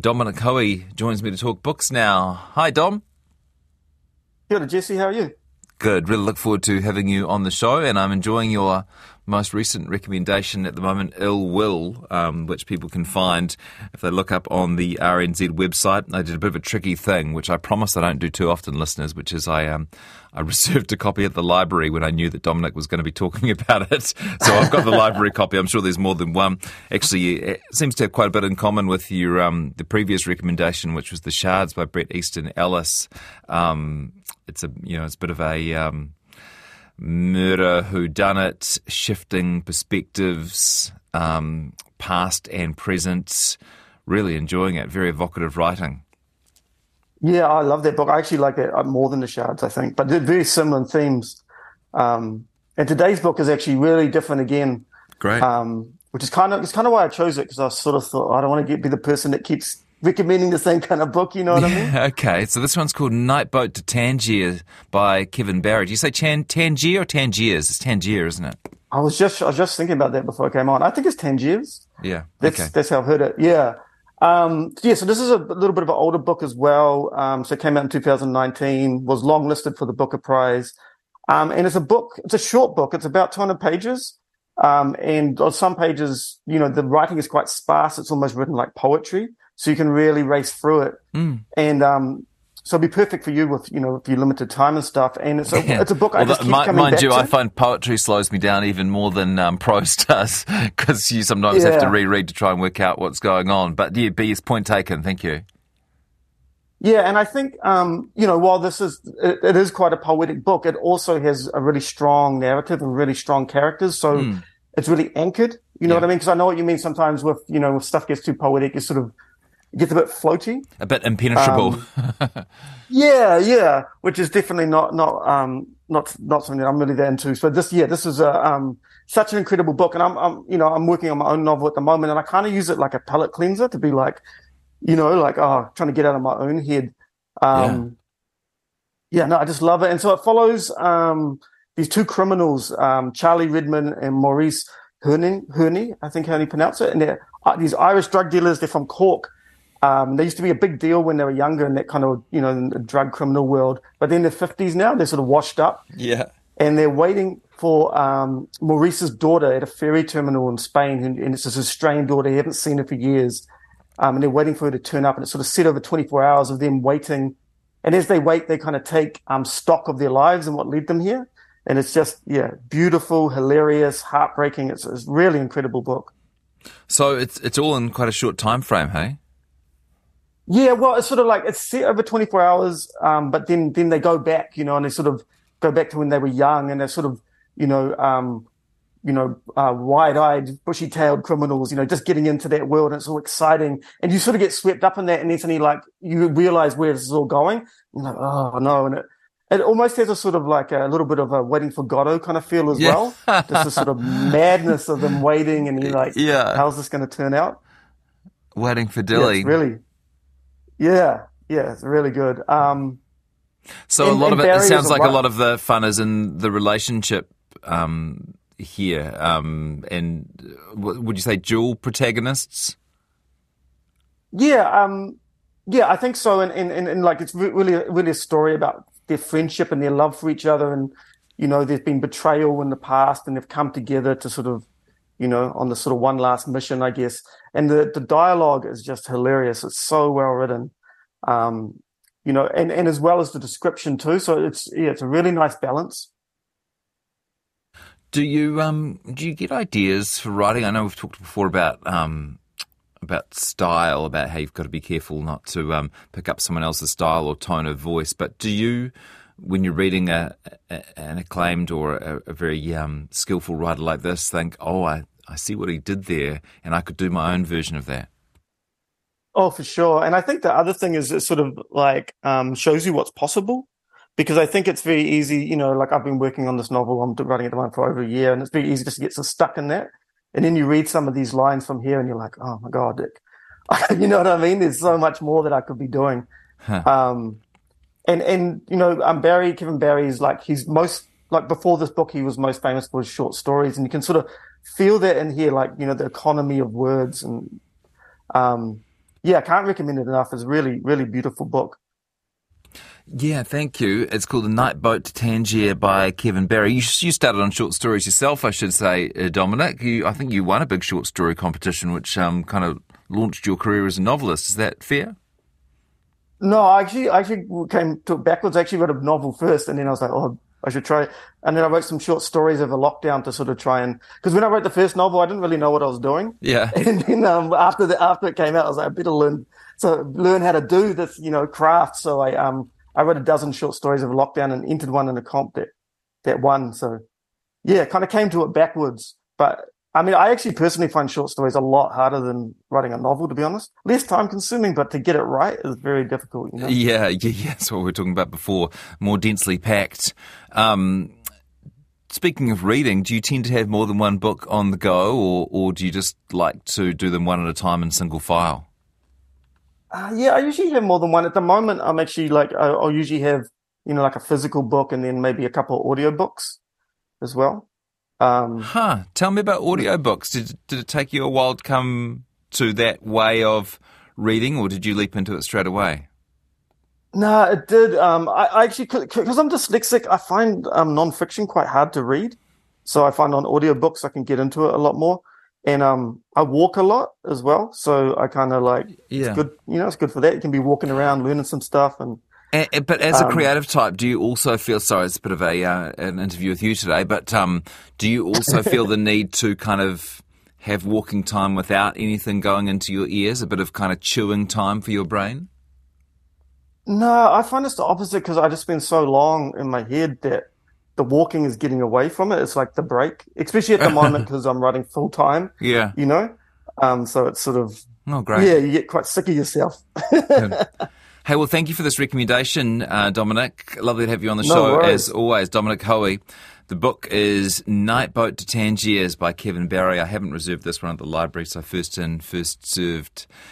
Dominic Hoey joins me to talk books now. Hi, Dom. Kia Jesse. How are you? Good. Really look forward to having you on the show, and I'm enjoying your most recent recommendation at the moment, Ill Will, um, which people can find if they look up on the RNZ website. I did a bit of a tricky thing, which I promise I don't do too often, listeners, which is I um, I reserved a copy at the library when I knew that Dominic was going to be talking about it. So I've got the library copy. I'm sure there's more than one. Actually, it seems to have quite a bit in common with your um, the previous recommendation, which was The Shards by Bret Easton Ellis. Um, it's a you know it's a bit of a um, murder, who done it, shifting perspectives, um, past and present. Really enjoying it. Very evocative writing. Yeah, I love that book. I actually like it more than the Shards, I think, but they're very similar themes. Um, and today's book is actually really different again. Great. Um, which is kind of it's kind of why I chose it because I sort of thought I don't want to get, be the person that keeps recommending the same kind of book. You know what I mean? okay, so this one's called Night Boat to Tangier by Kevin Barry. Do you say Chan- Tangier or Tangiers? It's Tangier, isn't it? I was just I was just thinking about that before I came on. I think it's Tangiers. Yeah, that's okay. that's how I've heard it. Yeah. Um, yeah, so this is a little bit of an older book as well. Um, so it came out in 2019, was long listed for the Booker Prize. Um, and it's a book, it's a short book. It's about 200 pages. Um, and on some pages, you know, the writing is quite sparse. It's almost written like poetry so you can really race through it. Mm. And um, so it'd be perfect for you with you know if you limited time and stuff. And it's a, yeah. it's a book. Well, I just keep mind you, to. I find poetry slows me down even more than um, prose does because you sometimes yeah. have to reread to try and work out what's going on. But yeah, B is point taken. Thank you. Yeah, and I think um, you know while this is it, it is quite a poetic book, it also has a really strong narrative and really strong characters. So. Mm. It's really anchored, you know yeah. what I mean? Because I know what you mean. Sometimes with you know, if stuff gets too poetic, it's sort of it gets a bit floaty, a bit impenetrable. Um, yeah, yeah, which is definitely not not um, not not something that I'm really that into. So this, yeah, this is a um, such an incredible book, and I'm, I'm you know I'm working on my own novel at the moment, and I kind of use it like a palate cleanser to be like, you know, like oh, trying to get out of my own head. Um, yeah. yeah, no, I just love it, and so it follows um, these two criminals, um, Charlie Redmond and Maurice Herney, Herney, I think how you pronounce it, and they're uh, these Irish drug dealers. They're from Cork um, they used to be a big deal when they were younger in that kind of, you know, drug criminal world. But then they're 50s now, they're sort of washed up. Yeah. And they're waiting for um, Maurice's daughter at a ferry terminal in Spain. And, and it's his estranged daughter. He haven't seen her for years. Um, and they're waiting for her to turn up. And it's sort of set over 24 hours of them waiting. And as they wait, they kind of take um, stock of their lives and what led them here. And it's just, yeah, beautiful, hilarious, heartbreaking. It's, it's a really incredible book. So it's it's all in quite a short time frame, hey? Yeah, well, it's sort of like it's set over 24 hours, um, but then then they go back, you know, and they sort of go back to when they were young, and they're sort of, you know, um, you know, uh, wide-eyed, bushy-tailed criminals, you know, just getting into that world, and it's all exciting, and you sort of get swept up in that, and then suddenly, like, you realize where this is all going, you're like, oh no, and it it almost has a sort of like a little bit of a waiting for Godot kind of feel as yeah. well, just a sort of madness of them waiting, and you're like, yeah, how's this going to turn out? Waiting for Dilly, yeah, really. Yeah, yeah, it's really good. Um, so and, a lot of it, it sounds like a lot of the fun is in the relationship um, here. Um, and would you say dual protagonists? Yeah, um, yeah, I think so. And, and, and, and, like it's really, really a story about their friendship and their love for each other. And, you know, there's been betrayal in the past and they've come together to sort of, you know, on the sort of one last mission, I guess and the the dialogue is just hilarious. It's so well written, um, you know, and and as well as the description too. So it's yeah, it's a really nice balance. Do you um do you get ideas for writing? I know we've talked before about um about style, about how you've got to be careful not to um, pick up someone else's style or tone of voice. But do you, when you're reading a, a an acclaimed or a, a very um, skillful writer like this, think, "Oh, I I see what he did there, and I could do my own version of that. Oh, for sure. And I think the other thing is it sort of like um, shows you what's possible because I think it's very easy, you know, like I've been working on this novel, I'm writing it the for over a year, and it's very easy just to get so stuck in that. And then you read some of these lines from here and you're like, oh my God, Dick. you know what I mean? There's so much more that I could be doing. Huh. Um, and, and, you know, um, Barry, Kevin Barry is like, he's most, like before this book, he was most famous for his short stories. And you can sort of feel that in here, like, you know, the economy of words and, um, yeah, I can't recommend it enough. It's a really, really beautiful book. Yeah, thank you. It's called The Night Boat to Tangier by Kevin Barry. You, you started on short stories yourself, I should say, uh, Dominic. You, I think you won a big short story competition, which um, kind of launched your career as a novelist. Is that fair? No, I actually, I actually came to it backwards. I actually wrote a novel first, and then I was like, oh, I should try. And then I wrote some short stories over lockdown to sort of try and because when I wrote the first novel, I didn't really know what I was doing. Yeah. And then um, after the after it came out, I was like, I better learn so learn how to do this, you know, craft. So I um I wrote a dozen short stories over lockdown and entered one in a comp that that won. So yeah, kind of came to it backwards. But I mean, I actually personally find short stories a lot harder than writing a novel, to be honest. Less time consuming, but to get it right is very difficult. You know? Yeah, yeah, yeah. That's what we were talking about before. More densely packed. Um, speaking of reading, do you tend to have more than one book on the go, or, or do you just like to do them one at a time in single file? Uh, yeah, I usually have more than one. At the moment, I'm actually like, I'll usually have, you know, like a physical book and then maybe a couple of audio books as well. Um, huh. Tell me about audiobooks. Did, did it take you a while to come to that way of reading, or did you leap into it straight away? No, it did. Um, I, I, actually, because I'm dyslexic, I find um, nonfiction quite hard to read. So I find on audiobooks I can get into it a lot more. And um, I walk a lot as well, so I kind of like yeah. it's good. You know, it's good for that. You can be walking around, learning some stuff, and and, but as a um, creative type, do you also feel? Sorry, it's a bit of a uh, an interview with you today, but um, do you also feel the need to kind of have walking time without anything going into your ears, a bit of kind of chewing time for your brain? No, I find it's the opposite because I just spend so long in my head that the walking is getting away from it. It's like the break, especially at the moment because I'm running full time. Yeah, you know, um, so it's sort of oh great. Yeah, you get quite sick of yourself. Hey, well, thank you for this recommendation, uh, Dominic. Lovely to have you on the no show worries. as always, Dominic Hoey. The book is Night Boat to Tangiers by Kevin Barry. I haven't reserved this one at the library, so first in, first served.